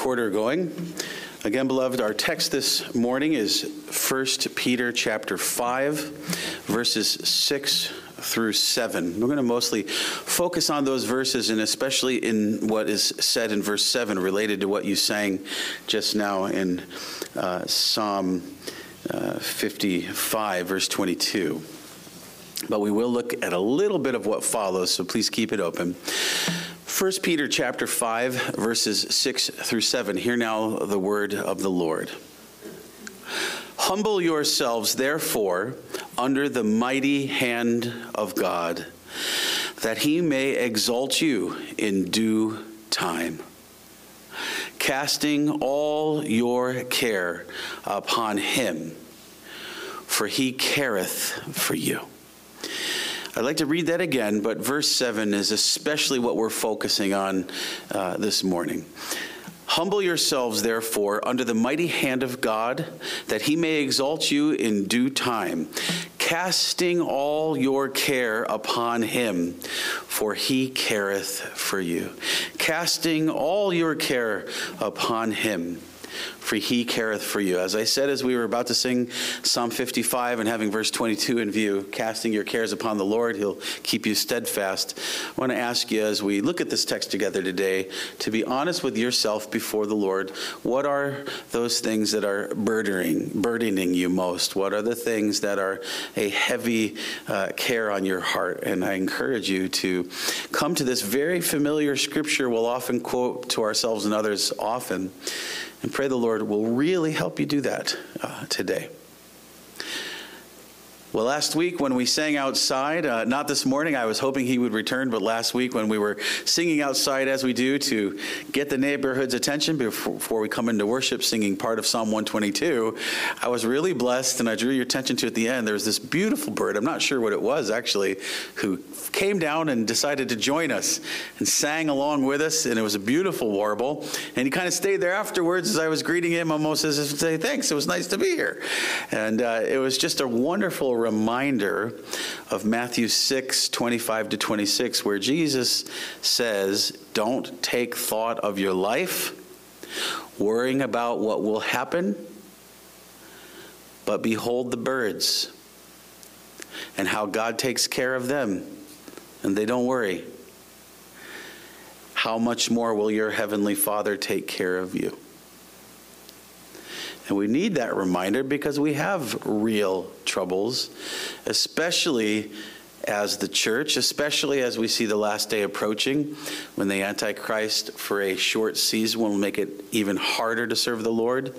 quarter going. Again, beloved, our text this morning is 1 Peter chapter 5, verses 6 through 7. We're going to mostly focus on those verses and especially in what is said in verse 7 related to what you sang just now in uh, Psalm uh, 55, verse 22. But we will look at a little bit of what follows, so please keep it open. 1 Peter chapter 5 verses 6 through 7. Hear now the word of the Lord. Humble yourselves therefore under the mighty hand of God, that he may exalt you in due time, casting all your care upon him, for he careth for you. I'd like to read that again, but verse 7 is especially what we're focusing on uh, this morning. Humble yourselves, therefore, under the mighty hand of God, that he may exalt you in due time, casting all your care upon him, for he careth for you. Casting all your care upon him for he careth for you. As I said, as we were about to sing Psalm 55 and having verse 22 in view, casting your cares upon the Lord, he'll keep you steadfast. I want to ask you as we look at this text together today to be honest with yourself before the Lord. What are those things that are burdening, burdening you most? What are the things that are a heavy uh, care on your heart? And I encourage you to come to this very familiar scripture we'll often quote to ourselves and others often and pray the Lord will really help you do that uh, today. Well, last week when we sang outside, uh, not this morning, I was hoping he would return, but last week when we were singing outside as we do to get the neighborhood's attention before, before we come into worship, singing part of Psalm 122, I was really blessed and I drew your attention to at the end. There was this beautiful bird, I'm not sure what it was actually, who came down and decided to join us and sang along with us, and it was a beautiful warble. And he kind of stayed there afterwards as I was greeting him, almost as if to say, Thanks, it was nice to be here. And uh, it was just a wonderful reminder of Matthew 6 25 to 26, where Jesus says, Don't take thought of your life, worrying about what will happen, but behold the birds and how God takes care of them, and they don't worry. How much more will your heavenly Father take care of you? And we need that reminder because we have real troubles, especially as the church, especially as we see the last day approaching, when the Antichrist, for a short season, will make it even harder to serve the Lord.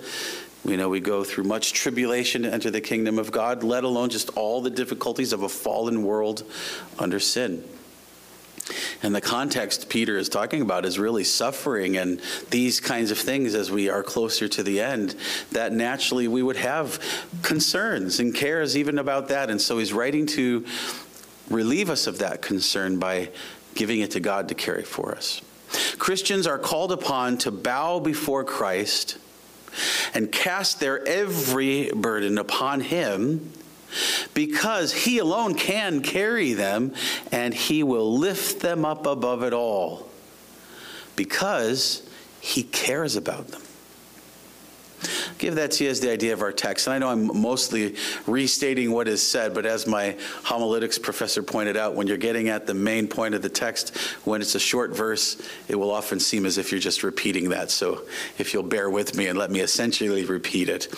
We know we go through much tribulation to enter the kingdom of God, let alone just all the difficulties of a fallen world under sin. And the context Peter is talking about is really suffering and these kinds of things as we are closer to the end, that naturally we would have concerns and cares even about that. And so he's writing to relieve us of that concern by giving it to God to carry for us. Christians are called upon to bow before Christ and cast their every burden upon him because he alone can carry them and he will lift them up above it all. Because he cares about them give that to you as the idea of our text. And I know I'm mostly restating what is said, but as my homiletics professor pointed out, when you're getting at the main point of the text, when it's a short verse, it will often seem as if you're just repeating that. So if you'll bear with me and let me essentially repeat it.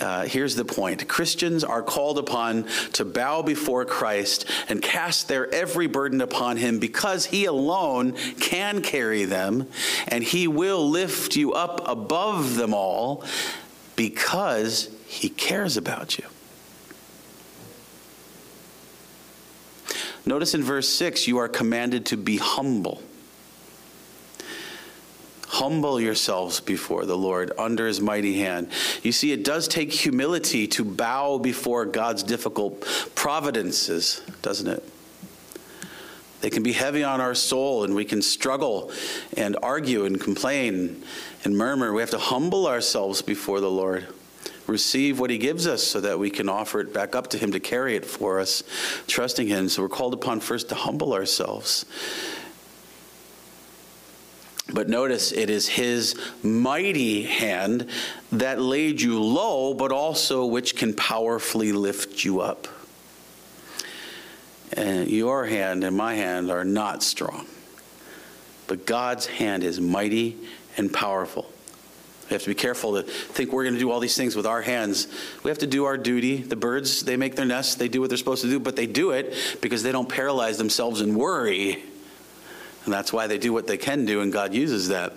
Uh, here's the point Christians are called upon to bow before Christ and cast their every burden upon him because he alone can carry them and he will lift you up above them all because he cares about you. Notice in verse 6, you are commanded to be humble. Humble yourselves before the Lord under his mighty hand. You see, it does take humility to bow before God's difficult providences, doesn't it? They can be heavy on our soul, and we can struggle and argue and complain and murmur. We have to humble ourselves before the Lord, receive what He gives us so that we can offer it back up to Him to carry it for us, trusting Him. So we're called upon first to humble ourselves. But notice it is his mighty hand that laid you low, but also which can powerfully lift you up. And your hand and my hand are not strong. But God's hand is mighty and powerful. We have to be careful to think we're going to do all these things with our hands. We have to do our duty. The birds, they make their nests, they do what they're supposed to do, but they do it because they don't paralyze themselves in worry. And that's why they do what they can do, and God uses that.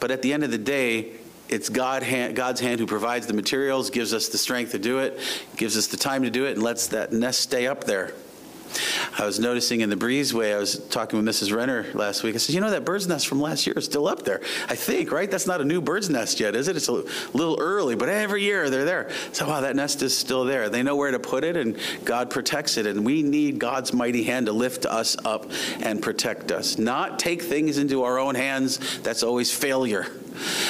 But at the end of the day, it's God hand, God's hand who provides the materials, gives us the strength to do it, gives us the time to do it, and lets that nest stay up there. I was noticing in the breezeway, I was talking with Mrs. Renner last week. I said, You know, that bird's nest from last year is still up there. I think, right? That's not a new bird's nest yet, is it? It's a little early, but every year they're there. So, wow, that nest is still there. They know where to put it, and God protects it. And we need God's mighty hand to lift us up and protect us, not take things into our own hands. That's always failure.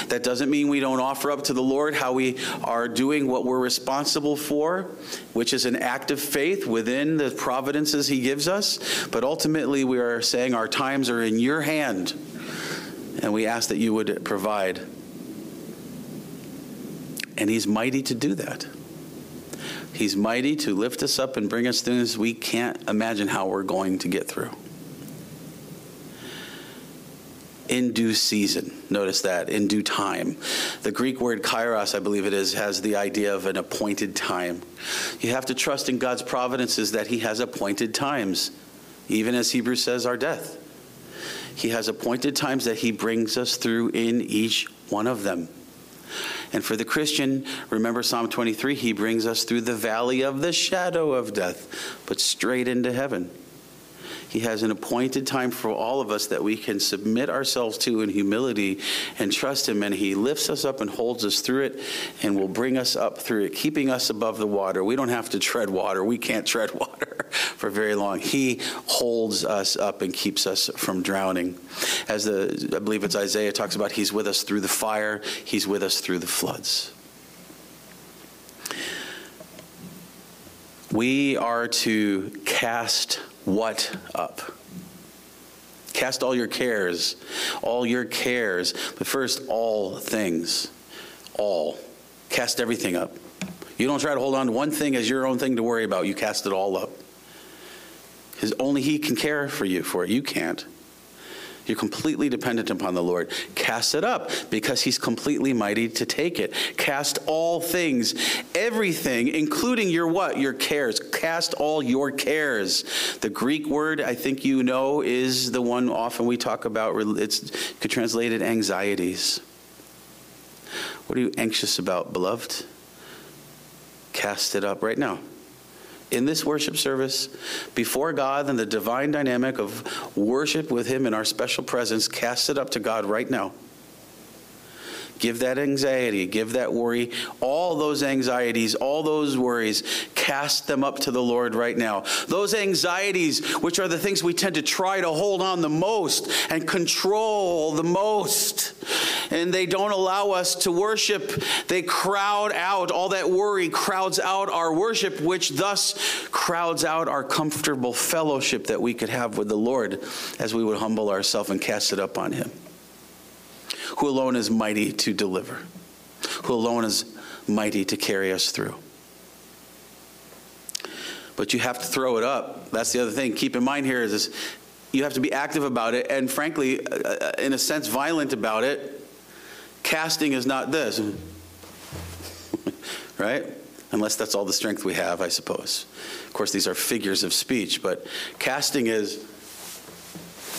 That doesn't mean we don't offer up to the Lord how we are doing what we're responsible for, which is an act of faith within the providences He gives us. But ultimately, we are saying our times are in your hand, and we ask that you would provide. And He's mighty to do that. He's mighty to lift us up and bring us through things we can't imagine how we're going to get through in due season. Notice that, in due time. The Greek word kairos, I believe it is, has the idea of an appointed time. You have to trust in God's providences that He has appointed times, even as Hebrews says, our death. He has appointed times that He brings us through in each one of them. And for the Christian, remember Psalm 23, He brings us through the valley of the shadow of death, but straight into heaven. He has an appointed time for all of us that we can submit ourselves to in humility and trust Him. And He lifts us up and holds us through it and will bring us up through it, keeping us above the water. We don't have to tread water. We can't tread water for very long. He holds us up and keeps us from drowning. As the, I believe it's Isaiah talks about, He's with us through the fire, He's with us through the floods. We are to cast what up? Cast all your cares, all your cares, but first, all things. All. Cast everything up. You don't try to hold on to one thing as your own thing to worry about. You cast it all up. Because only He can care for you for it. You can't. You're completely dependent upon the Lord. Cast it up because he's completely mighty to take it. Cast all things, everything, including your what? Your cares. Cast all your cares. The Greek word I think you know is the one often we talk about. It's could translate it anxieties. What are you anxious about, beloved? Cast it up right now in this worship service before God and the divine dynamic of worship with Him in our special presence, cast it up to God right now. Give that anxiety, give that worry, all those anxieties, all those worries, cast them up to the Lord right now. Those anxieties, which are the things we tend to try to hold on the most and control the most, and they don't allow us to worship. They crowd out, all that worry crowds out our worship, which thus crowds out our comfortable fellowship that we could have with the Lord as we would humble ourselves and cast it up on Him who alone is mighty to deliver, who alone is mighty to carry us through. But you have to throw it up. That's the other thing. Keep in mind here is you have to be active about it, and frankly, uh, uh, in a sense, violent about it. Casting is not this, right? Unless that's all the strength we have, I suppose. Of course, these are figures of speech, but casting is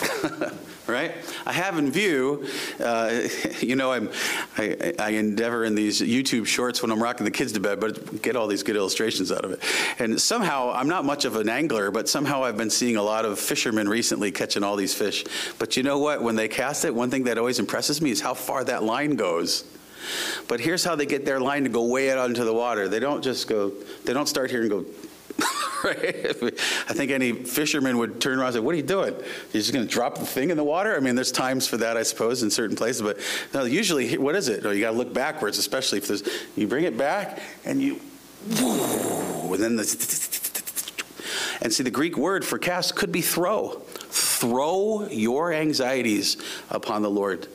right? I have in view, uh, you know, I'm, I, I, endeavor in these YouTube shorts when I'm rocking the kids to bed, but get all these good illustrations out of it. And somehow, I'm not much of an angler, but somehow I've been seeing a lot of fishermen recently catching all these fish. But you know what? When they cast it, one thing that always impresses me is how far that line goes. But here's how they get their line to go way out into the water. They don't just go, they don't start here and go right? I think any fisherman would turn around and say, What are you doing? You're just going to drop the thing in the water? I mean, there's times for that, I suppose, in certain places, but no, usually, what is it? Oh, you got to look backwards, especially if there's, you bring it back and you, and then the, and see, the Greek word for cast could be throw. Throw your anxieties upon the Lord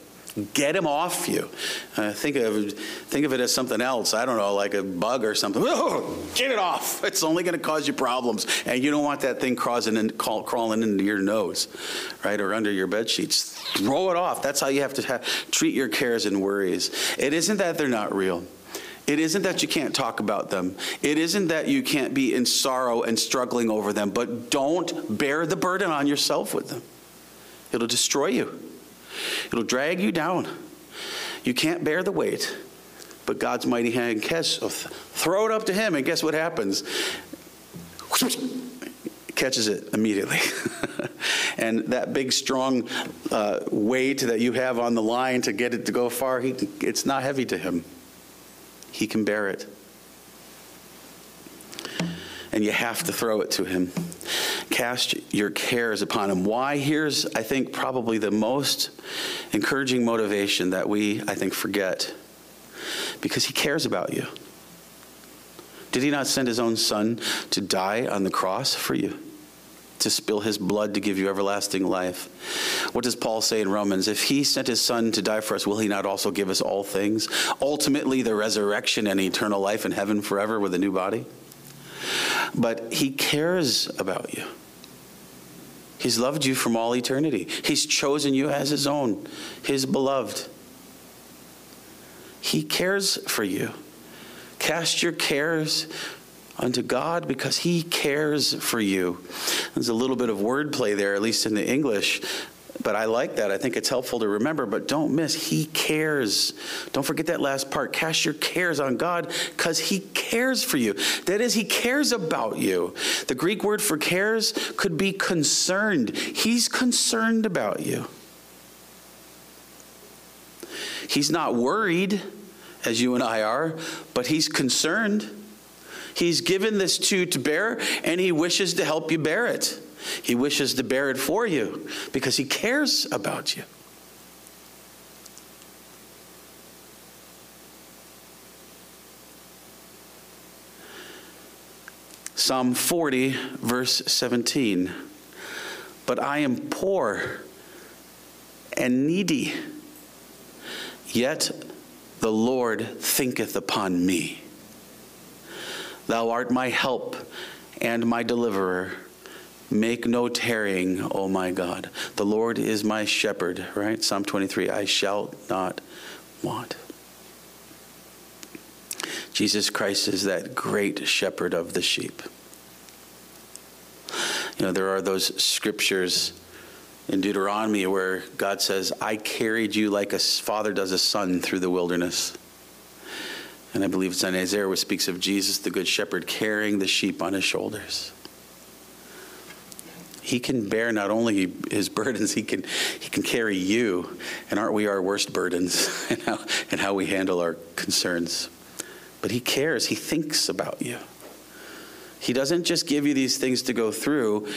Get him off you. Uh, think of think of it as something else. I don't know, like a bug or something. Oh, get it off. It's only going to cause you problems, and you don't want that thing crawling, in, crawling into your nose, right, or under your bed sheets. Throw it off. That's how you have to have, treat your cares and worries. It isn't that they're not real. It isn't that you can't talk about them. It isn't that you can't be in sorrow and struggling over them, but don't bear the burden on yourself with them. It'll destroy you. It'll drag you down. You can't bear the weight, but God's mighty hand catch. Throw it up to Him, and guess what happens? Catches it immediately. and that big, strong uh, weight that you have on the line to get it to go far, he, it's not heavy to Him. He can bear it. And you have to throw it to Him. Cast your cares upon him. Why? Here's, I think, probably the most encouraging motivation that we, I think, forget. Because he cares about you. Did he not send his own son to die on the cross for you? To spill his blood to give you everlasting life. What does Paul say in Romans? If he sent his son to die for us, will he not also give us all things? Ultimately, the resurrection and eternal life in heaven forever with a new body? But he cares about you. He's loved you from all eternity. He's chosen you as his own, his beloved. He cares for you. Cast your cares unto God because he cares for you. There's a little bit of wordplay there, at least in the English. But I like that. I think it's helpful to remember. But don't miss, He cares. Don't forget that last part. Cast your cares on God because He cares for you. That is, He cares about you. The Greek word for cares could be concerned. He's concerned about you. He's not worried, as you and I are, but He's concerned. He's given this to you to bear, and He wishes to help you bear it. He wishes to bear it for you because He cares about you. Psalm 40, verse 17. But I am poor and needy, yet the Lord thinketh upon me. Thou art my help and my deliverer. Make no tarrying, O my God. The Lord is my shepherd, right? Psalm 23 I shall not want. Jesus Christ is that great shepherd of the sheep. You know, there are those scriptures in Deuteronomy where God says, I carried you like a father does a son through the wilderness. And I believe it's in Isaiah where it speaks of Jesus, the good shepherd, carrying the sheep on his shoulders he can bear not only his burdens, he can, he can carry you. And aren't we our worst burdens and how, and how we handle our concerns? But he cares, he thinks about you. He doesn't just give you these things to go through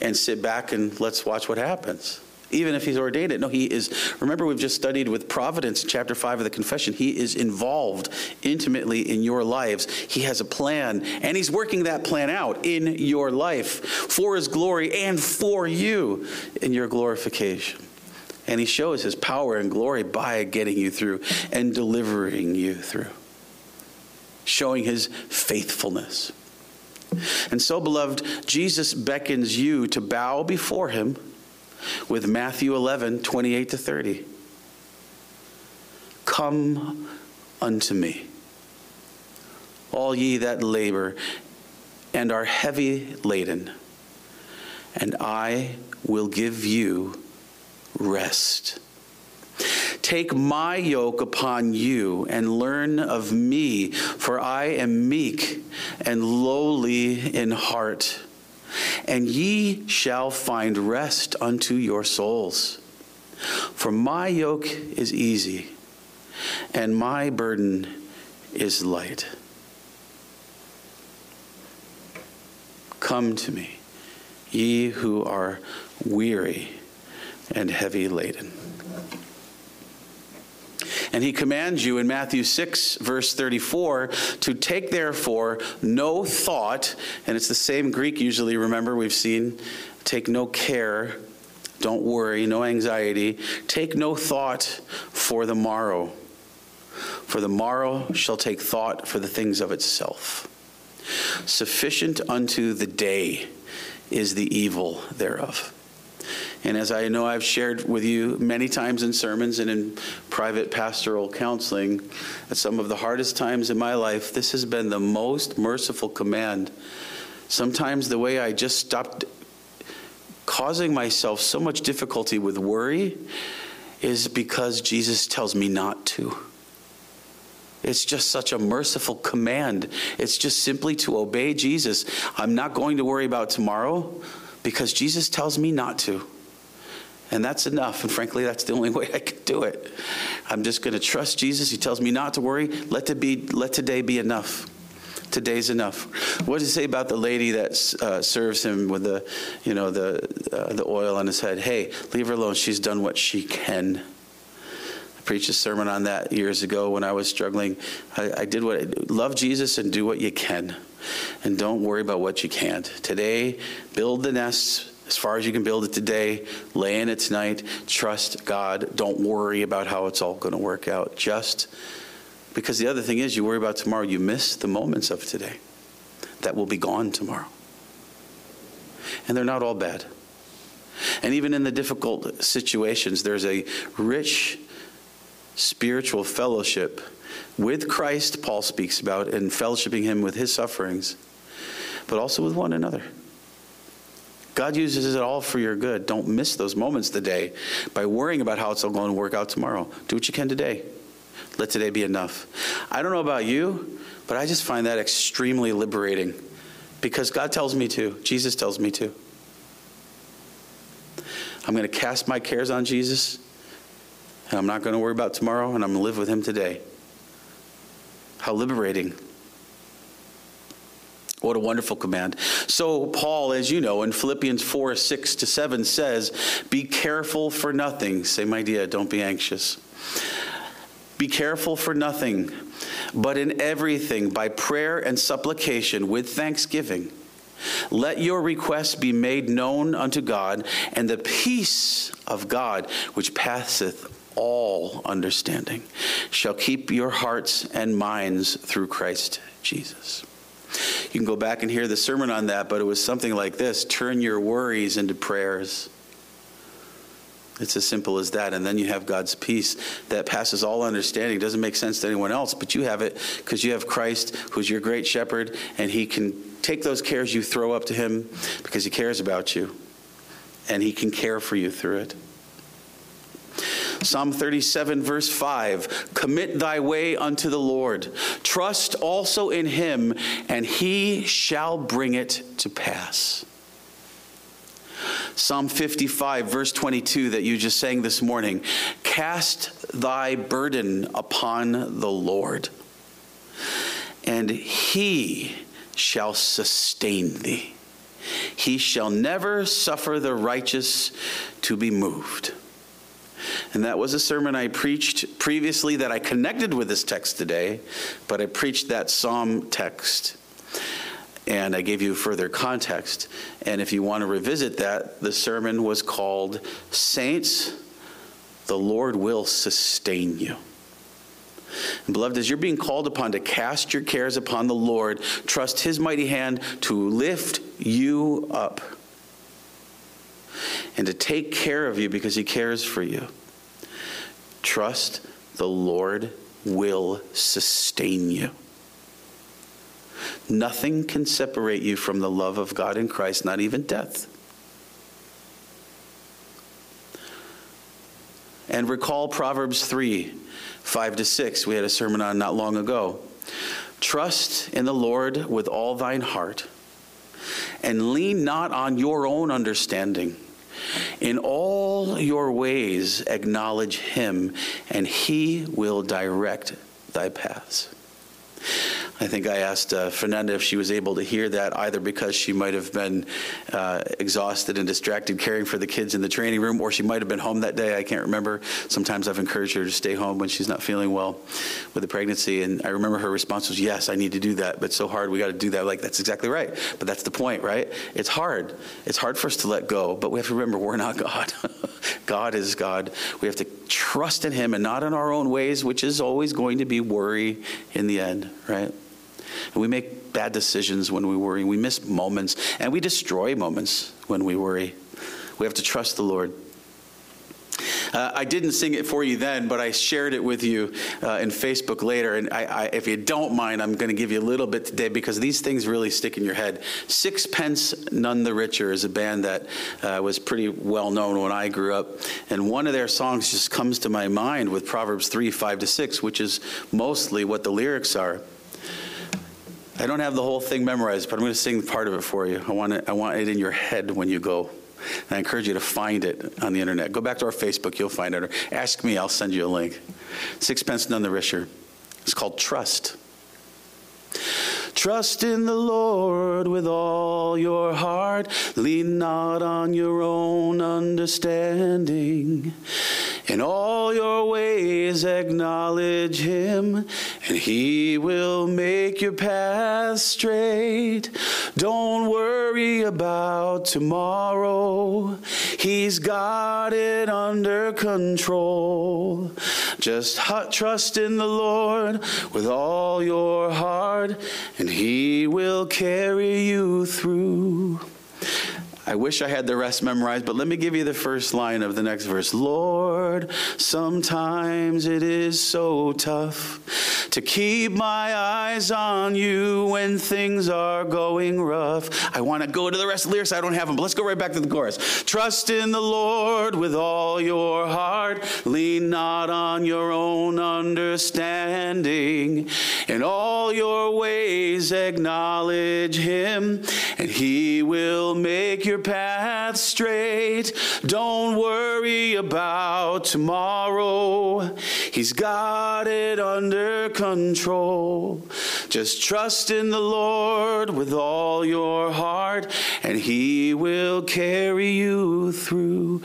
and sit back and let's watch what happens even if he's ordained it. No, he is. Remember, we've just studied with Providence, chapter 5 of the Confession. He is involved intimately in your lives. He has a plan, and he's working that plan out in your life for his glory and for you in your glorification. And he shows his power and glory by getting you through and delivering you through, showing his faithfulness. And so, beloved, Jesus beckons you to bow before him with Matthew 11, 28 to 30. Come unto me, all ye that labor and are heavy laden, and I will give you rest. Take my yoke upon you and learn of me, for I am meek and lowly in heart and ye shall find rest unto your souls. For my yoke is easy, and my burden is light. Come to me, ye who are weary and heavy laden. And he commands you in Matthew 6, verse 34, to take therefore no thought, and it's the same Greek usually, remember, we've seen, take no care, Don't worry, no anxiety. Take no thought for the morrow, for the morrow shall take thought for the things of itself. Sufficient unto the day is the evil thereof. And as I know I've shared with you many times in sermons and in private pastoral counseling, at some of the hardest times in my life, this has been the most merciful command. Sometimes the way I just stopped causing myself so much difficulty with worry is because Jesus tells me not to. It's just such a merciful command. It's just simply to obey Jesus. I'm not going to worry about tomorrow because Jesus tells me not to. And that's enough. And frankly, that's the only way I can do it. I'm just going to trust Jesus. He tells me not to worry. Let, to be, let today be enough. Today's enough. What does he say about the lady that uh, serves him with the, you know, the, uh, the oil on his head? Hey, leave her alone. She's done what she can. I preached a sermon on that years ago when I was struggling. I, I did what I, love Jesus and do what you can, and don't worry about what you can't. Today, build the nest as far as you can build it today. Lay in it tonight. Trust God. Don't worry about how it's all going to work out. Just because the other thing is, you worry about tomorrow, you miss the moments of today that will be gone tomorrow. And they're not all bad. And even in the difficult situations, there's a rich spiritual fellowship with Christ, Paul speaks about, and fellowshipping him with his sufferings, but also with one another. God uses it all for your good. Don't miss those moments today by worrying about how it's all going to work out tomorrow. Do what you can today. Let today be enough. I don't know about you, but I just find that extremely liberating because God tells me to. Jesus tells me to. I'm going to cast my cares on Jesus, and I'm not going to worry about tomorrow, and I'm going to live with Him today. How liberating. What a wonderful command. So, Paul, as you know, in Philippians 4 6 to 7 says, Be careful for nothing. Same idea, don't be anxious. Be careful for nothing, but in everything, by prayer and supplication with thanksgiving. Let your requests be made known unto God, and the peace of God, which passeth all understanding, shall keep your hearts and minds through Christ Jesus. You can go back and hear the sermon on that, but it was something like this Turn your worries into prayers. It's as simple as that. And then you have God's peace that passes all understanding. It doesn't make sense to anyone else, but you have it because you have Christ, who's your great shepherd, and he can take those cares you throw up to him because he cares about you, and he can care for you through it. Psalm 37, verse 5 Commit thy way unto the Lord. Trust also in him, and he shall bring it to pass. Psalm 55, verse 22, that you just sang this morning Cast thy burden upon the Lord, and he shall sustain thee. He shall never suffer the righteous to be moved. And that was a sermon I preached previously that I connected with this text today, but I preached that psalm text and I gave you further context. And if you want to revisit that, the sermon was called Saints, the Lord will sustain you. And beloved, as you're being called upon to cast your cares upon the Lord, trust His mighty hand to lift you up and to take care of you because He cares for you. Trust the Lord will sustain you. Nothing can separate you from the love of God in Christ, not even death. And recall Proverbs 3 5 to 6. We had a sermon on not long ago. Trust in the Lord with all thine heart, and lean not on your own understanding. In all your ways acknowledge him, and he will direct thy paths. I think I asked uh, Fernanda if she was able to hear that, either because she might have been uh, exhausted and distracted caring for the kids in the training room, or she might have been home that day. I can't remember. Sometimes I've encouraged her to stay home when she's not feeling well with the pregnancy. And I remember her response was, Yes, I need to do that, but so hard. We got to do that. Like, that's exactly right. But that's the point, right? It's hard. It's hard for us to let go, but we have to remember we're not God. God is God. We have to trust in Him and not in our own ways, which is always going to be worry in the end, right? And we make bad decisions when we worry. We miss moments, and we destroy moments when we worry. We have to trust the Lord. Uh, I didn't sing it for you then, but I shared it with you uh, in Facebook later. And I, I, if you don't mind, I'm going to give you a little bit today because these things really stick in your head. Sixpence None the Richer is a band that uh, was pretty well known when I grew up. And one of their songs just comes to my mind with Proverbs 3 5 to 6, which is mostly what the lyrics are. I don't have the whole thing memorized, but I'm going to sing part of it for you. I want it, I want it in your head when you go. And I encourage you to find it on the internet. Go back to our Facebook, you'll find it. Or ask me, I'll send you a link. Sixpence none the richer. It's called Trust. Trust in the Lord with all your heart. Lean not on your own understanding. In all your ways acknowledge him, and he will make your path straight. Don't worry about tomorrow, he's got it under control. Just trust in the Lord with all your heart, and he will carry you through. I wish I had the rest memorized, but let me give you the first line of the next verse. Lord, sometimes it is so tough to keep my eyes on you when things are going rough. I want to go to the rest of the lyrics. I don't have them, but let's go right back to the chorus. Trust in the Lord with all your heart. Lean not on your own understanding. In all your ways acknowledge him, and he will make your path straight. Don't worry about tomorrow. He's got it under control. Just trust in the Lord with all your heart, and He will carry you through.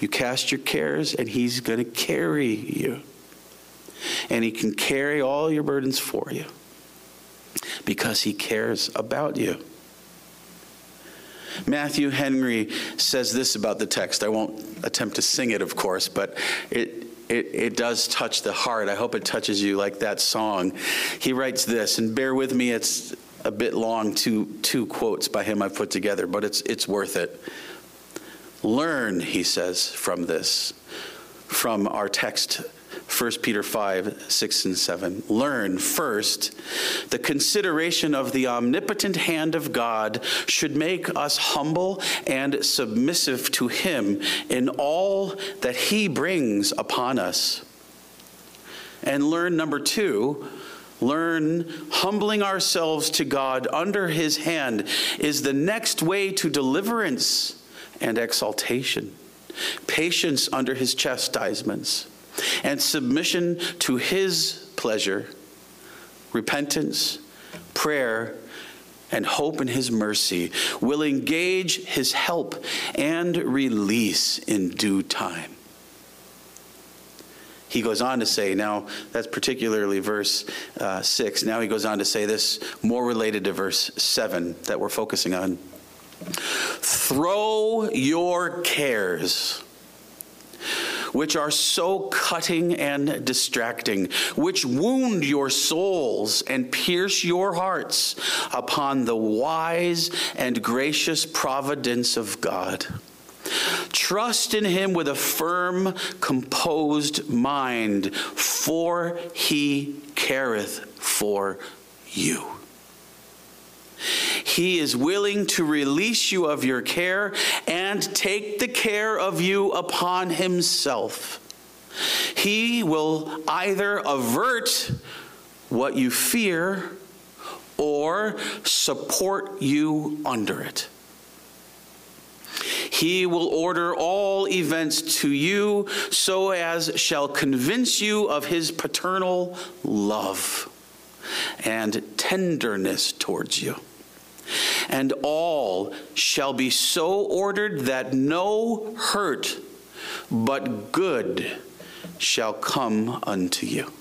You cast your cares, and He's going to carry you. And He can carry all your burdens for you because He cares about you. Matthew Henry says this about the text. I won't attempt to sing it, of course, but it, it, it, does touch the heart. I hope it touches you like that song. He writes this, and bear with me, it's a bit long, two, two quotes by him I've put together, but it's, it's worth it. Learn, he says, from this, from our text 1 Peter 5, 6, and 7. Learn first, the consideration of the omnipotent hand of God should make us humble and submissive to Him in all that He brings upon us. And learn, number two, learn humbling ourselves to God under His hand is the next way to deliverance and exaltation, patience under His chastisements and submission to His pleasure, repentance, prayer, and hope in His mercy will engage His help and release in due time. He goes on to say, now that's particularly verse uh, 6. Now he goes on to say this more related to verse 7 that we're focusing on. Throw your cares which are so cutting and distracting, which wound your souls and pierce your hearts upon the wise and gracious providence of God. Trust in him with a firm, composed mind, for he careth for you. He is willing to release you of your care and take the care of you upon Himself. He will either avert what you fear or support you under it. He will order all events to you so as shall convince you of his paternal love and tenderness towards you. And all shall be so ordered that no hurt but good shall come unto you.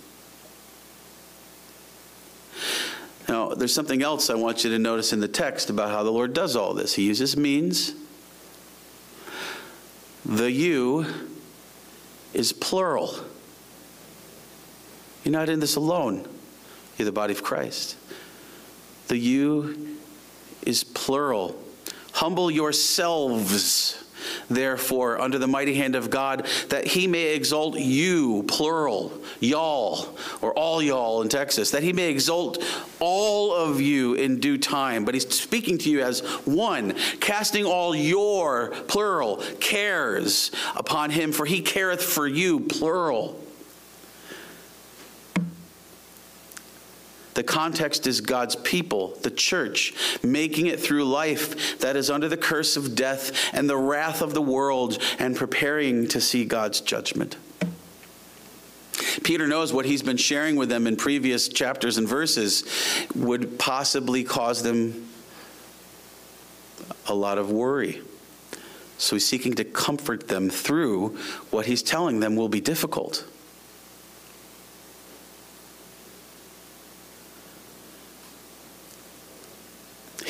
Now, there's something else I want you to notice in the text about how the Lord does all this. He uses means. The you is plural. You're not in this alone, you're the body of Christ. The you is plural. Humble yourselves therefore, under the mighty hand of God, that he may exalt you, plural, y'all, or all y'all in Texas, that he may exalt all of you in due time. But he's speaking to you as one, casting all your, plural, cares upon him, for he careth for you, plural. The context is God's people, the church, making it through life that is under the curse of death and the wrath of the world and preparing to see God's judgment. Peter knows what he's been sharing with them in previous chapters and verses would possibly cause them a lot of worry. So he's seeking to comfort them through what he's telling them will be difficult.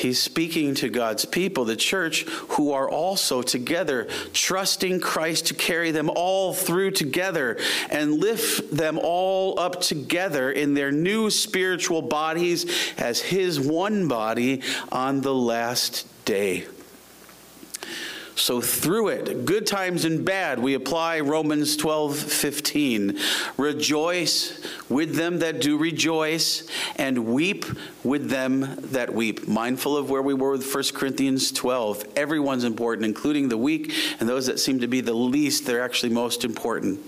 He's speaking to God's people, the church, who are also together, trusting Christ to carry them all through together and lift them all up together in their new spiritual bodies as His one body on the last day. So through it, good times and bad, we apply Romans 12, 15. Rejoice with them that do rejoice, and weep with them that weep. Mindful of where we were with 1 Corinthians 12. Everyone's important, including the weak, and those that seem to be the least, they're actually most important.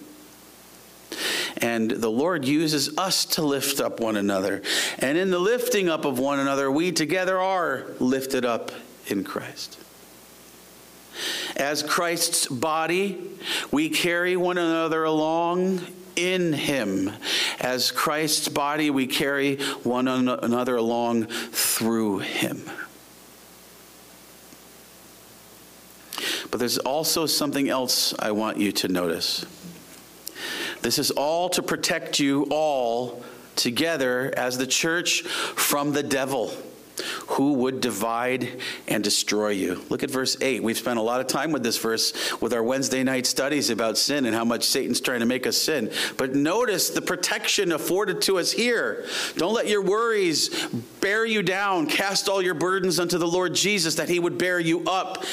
And the Lord uses us to lift up one another. And in the lifting up of one another, we together are lifted up in Christ. As Christ's body, we carry one another along in him. As Christ's body, we carry one another along through him. But there's also something else I want you to notice. This is all to protect you all together as the church from the devil who would divide and destroy you. Look at verse 8. We've spent a lot of time with this verse with our Wednesday night studies about sin and how much Satan's trying to make us sin. But notice the protection afforded to us here. Don't let your worries bear you down. Cast all your burdens unto the Lord Jesus that he would bear you up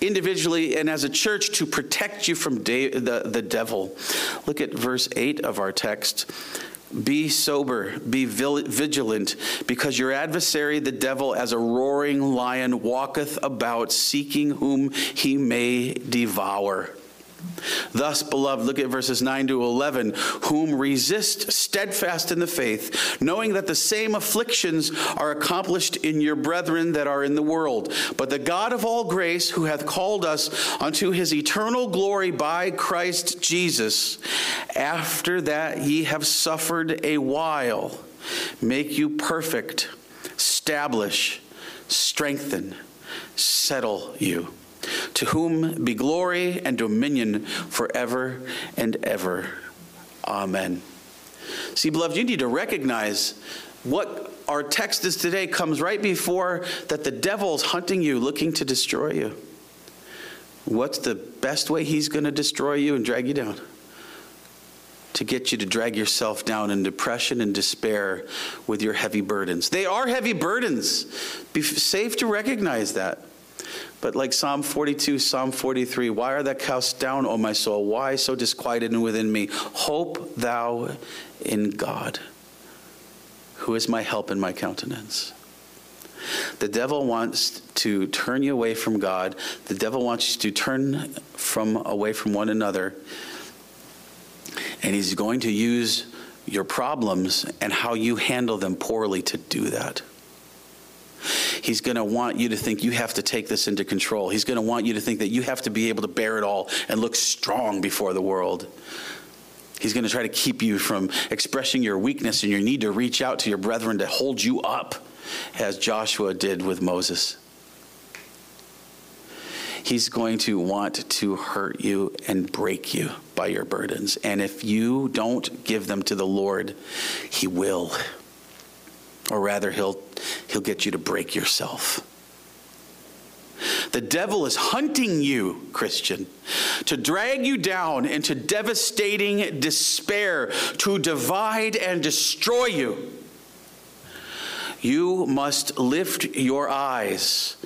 individually and as a church to protect you from the, the devil. Look at verse 8 of our text. Be sober, be vigilant, because your adversary, the devil, as a roaring lion, walketh about, seeking whom he may devour. Thus, beloved, look at verses 9 to 11, whom resist steadfast in the faith, knowing that the same afflictions are accomplished in your brethren that are in the world. But the God of all grace, who hath called us unto his eternal glory by Christ Jesus, after that ye have suffered a while, make you perfect, establish, strengthen, settle you to whom be glory and dominion forever and ever. Amen. See, beloved, you need to recognize what our text is today comes right before that the devil's hunting you, looking to destroy you. What's the best way he's going to destroy you and drag you down? To get you to drag yourself down in depression and despair with your heavy burdens. They are heavy burdens. Be safe to recognize that. But like Psalm 42, Psalm 43, why are thou cast down, O my soul? Why so disquieted within me? Hope thou in God, who is my help and my countenance. The devil wants to turn you away from God. The devil wants you to turn from away from one another. And he's going to use your problems and how you handle them poorly to do that. He's going to want you to think you have to take this into control. He's going to want you to think that you have to be able to bear it all and look strong before the world. He's going to try to keep you from expressing your weakness and your need to reach out to your brethren to hold you up, as Joshua did with Moses. He's going to want to hurt you and break you by your burdens. And if you don't give them to the Lord, He will. Or rather, He'll, he'll get you to break yourself. The devil is hunting you, Christian, to drag you down into devastating despair, to divide and destroy you. You must lift your eyes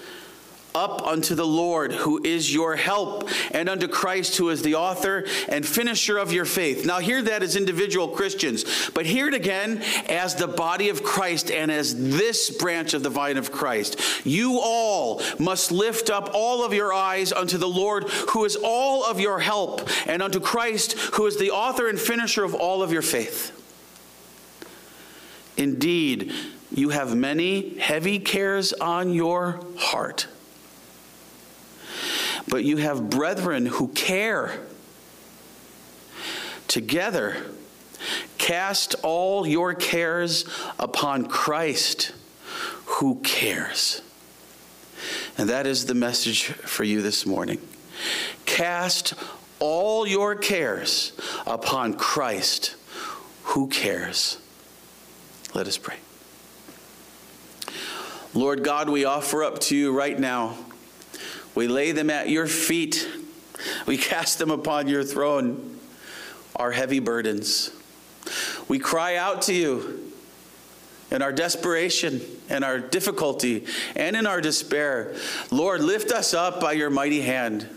up unto the Lord, who is your help, and unto Christ, who is the author and finisher of your faith. Now, hear that as individual Christians, but hear it again as the body of Christ and as this branch of the vine of Christ. You all must lift up all of your eyes unto the Lord, who is all of your help, and unto Christ, who is the author and finisher of all of your faith. Indeed, you have many heavy cares on your heart but you have brethren who care. Together, cast all your cares upon Christ who cares. And that is the message for you this morning. Cast all your cares upon Christ who cares. Let us pray. Lord God, we offer up to you right now we lay them at your feet. We cast them upon your throne, our heavy burdens. We cry out to you in our desperation and our difficulty and in our despair. Lord, lift us up by your mighty hand.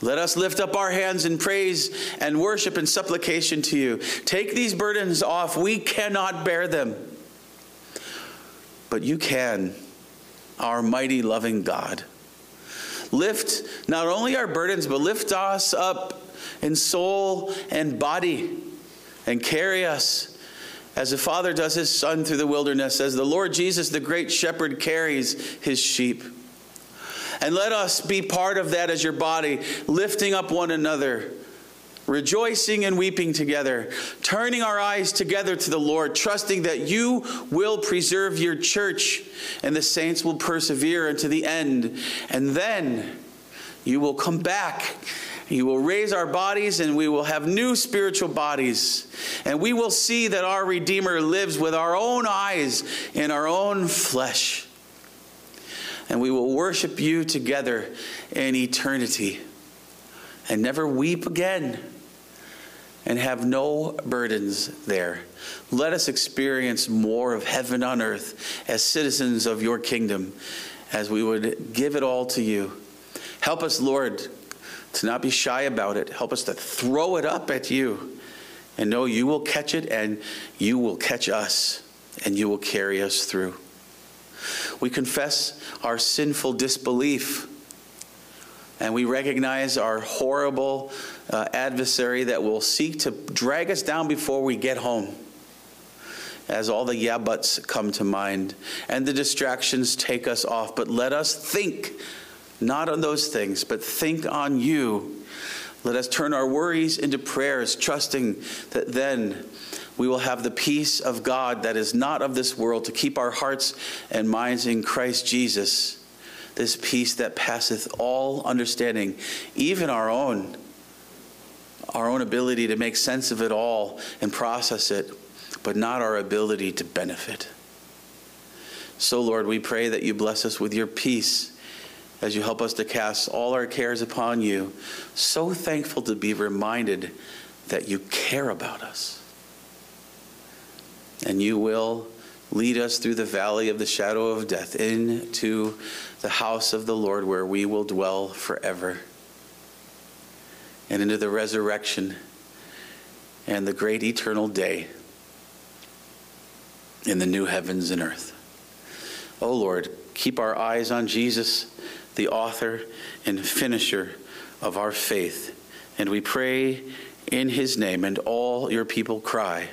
Let us lift up our hands in praise and worship and supplication to you. Take these burdens off. We cannot bear them. But you can our mighty, loving God. Lift not only our burdens, but lift us up in soul and body and carry us as the Father does his Son through the wilderness, as the Lord Jesus, the great shepherd, carries his sheep. And let us be part of that as your body, lifting up one another rejoicing and weeping together, turning our eyes together to the Lord, trusting that you will preserve your church and the saints will persevere unto the end. And then you will come back. You will raise our bodies and we will have new spiritual bodies. And we will see that our Redeemer lives with our own eyes in our own flesh. And we will worship you together in eternity and never weep again and have no burdens there. Let us experience more of heaven on earth as citizens of your kingdom as we would give it all to you. Help us, Lord, to not be shy about it. Help us to throw it up at you and know you will catch it and you will catch us and you will carry us through. We confess our sinful disbelief and we recognize our horrible uh, adversary that will seek to drag us down before we get home. As all the yeah buts come to mind and the distractions take us off. But let us think not on those things, but think on you. Let us turn our worries into prayers, trusting that then we will have the peace of God that is not of this world to keep our hearts and minds in Christ Jesus this peace that passeth all understanding, even our own, our own ability to make sense of it all and process it, but not our ability to benefit. So, Lord, we pray that you bless us with your peace as you help us to cast all our cares upon you. So thankful to be reminded that you care about us. And you will lead us through the valley of the shadow of death into the house of the Lord where we will dwell forever, and into the resurrection and the great eternal day in the new heavens and earth. Oh Lord, keep our eyes on Jesus, the author and finisher of our faith. And we pray in his name, and all your people cry.